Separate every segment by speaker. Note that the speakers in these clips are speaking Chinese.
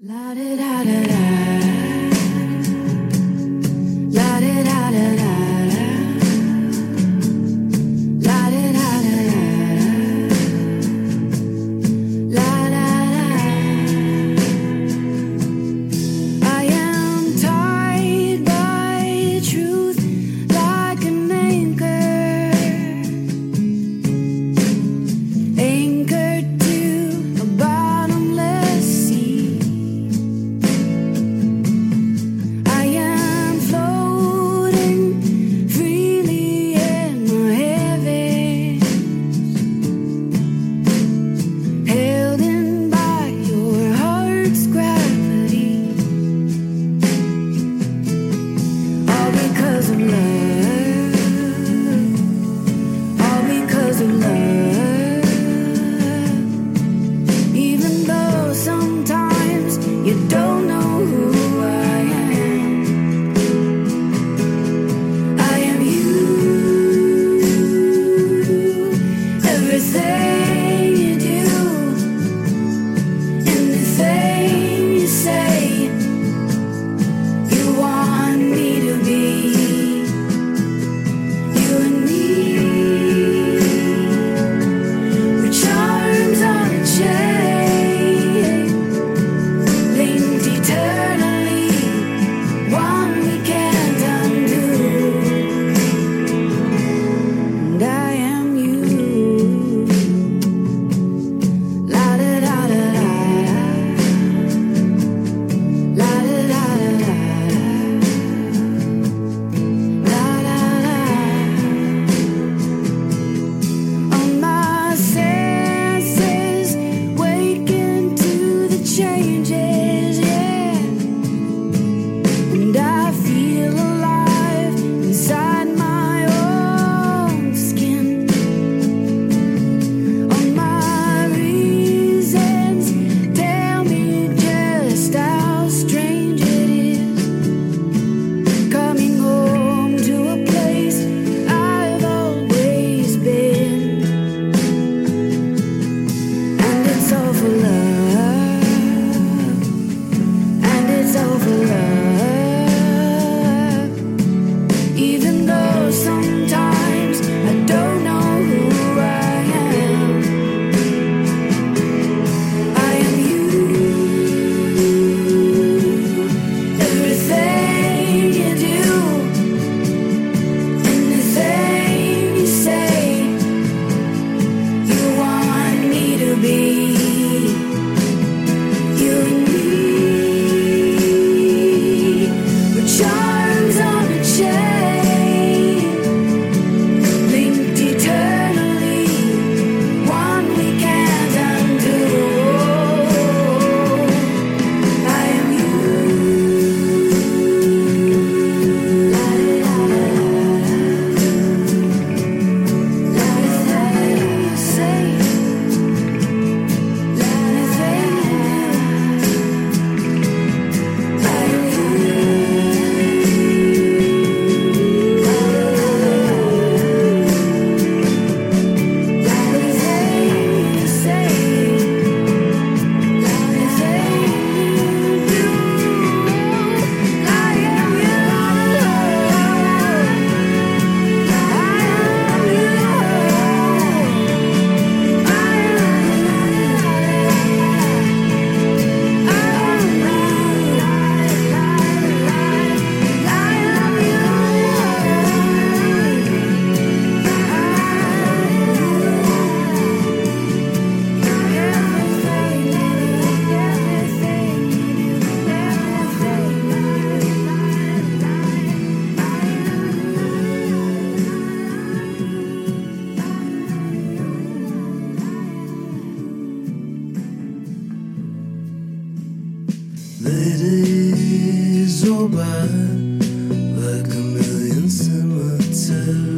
Speaker 1: La da da da da.
Speaker 2: go by like a million
Speaker 3: cemeteries.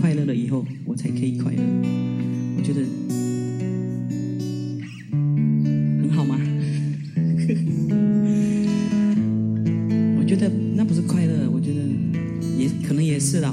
Speaker 3: 快乐了以后，我才可以快乐。我觉得
Speaker 4: 很好吗？我觉得那不是快乐，我觉得也可能也是啦。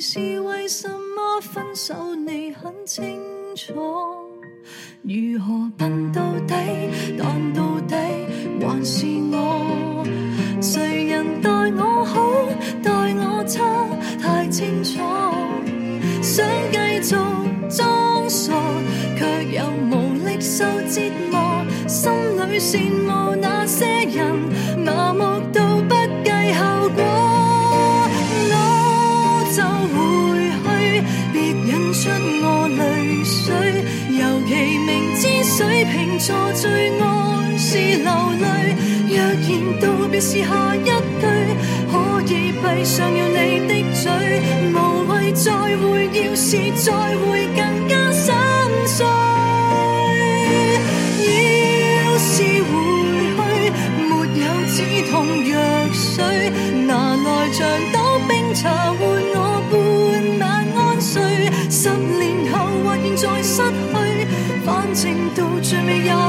Speaker 4: 是
Speaker 5: 为什么分手你很清楚？如何笨到底？但到底还是。错最爱是流泪，若然道别是下一句，可以闭上了你的嘴，无谓再会，要是再会更加心碎。要是回去，没有止痛药。生命。要。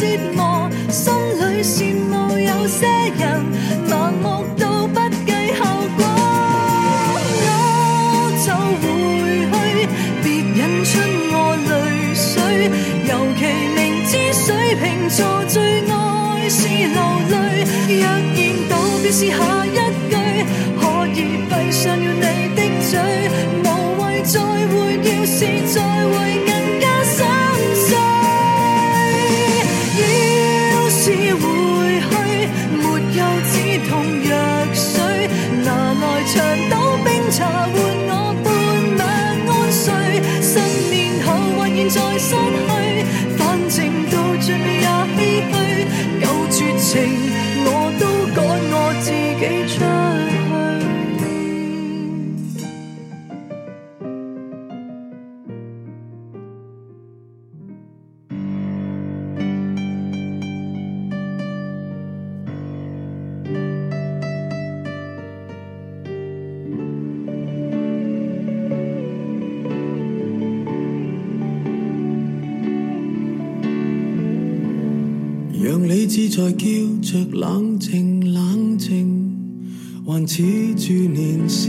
Speaker 5: 折磨，心里羡慕有些人。在
Speaker 2: 叫着冷静，冷静，还恃住年少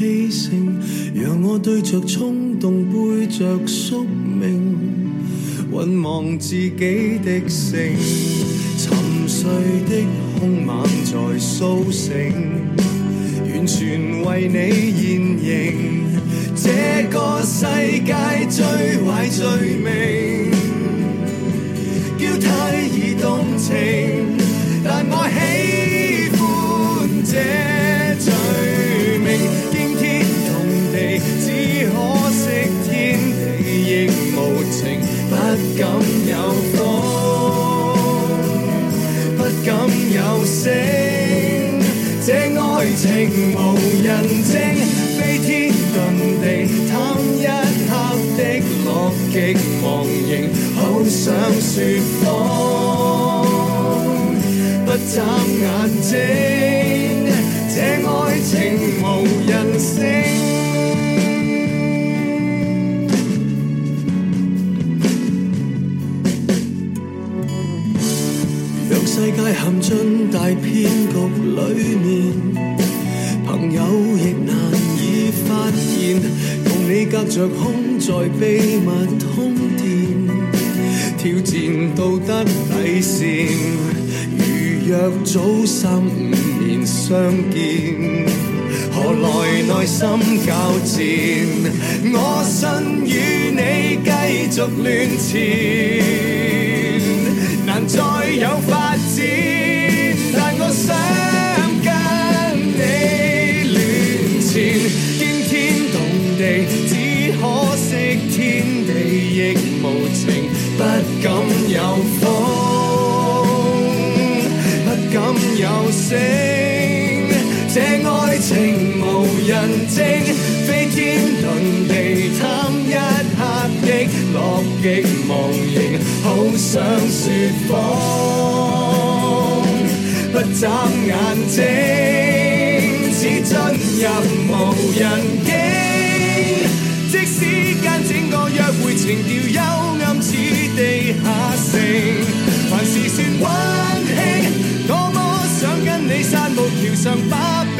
Speaker 2: 气盛，让我对着冲动背着宿命，浑忘自己的姓。沉睡的凶猛在苏醒，完全为你现形，这个世界最坏罪名，叫太易动情。想说谎，不眨眼睛，这爱情无人性。让世界陷进大骗局里面，朋友亦难以发现，共你隔着空在秘密通电。挑战道德底线，如若早三五年相见，何来内心交战？我信与你继续乱缠。极忘形，好想说谎，不眨眼睛，似进入无人境。即使间整个约会情调幽暗似地下城，还是算温馨。多么想跟你散步桥上把。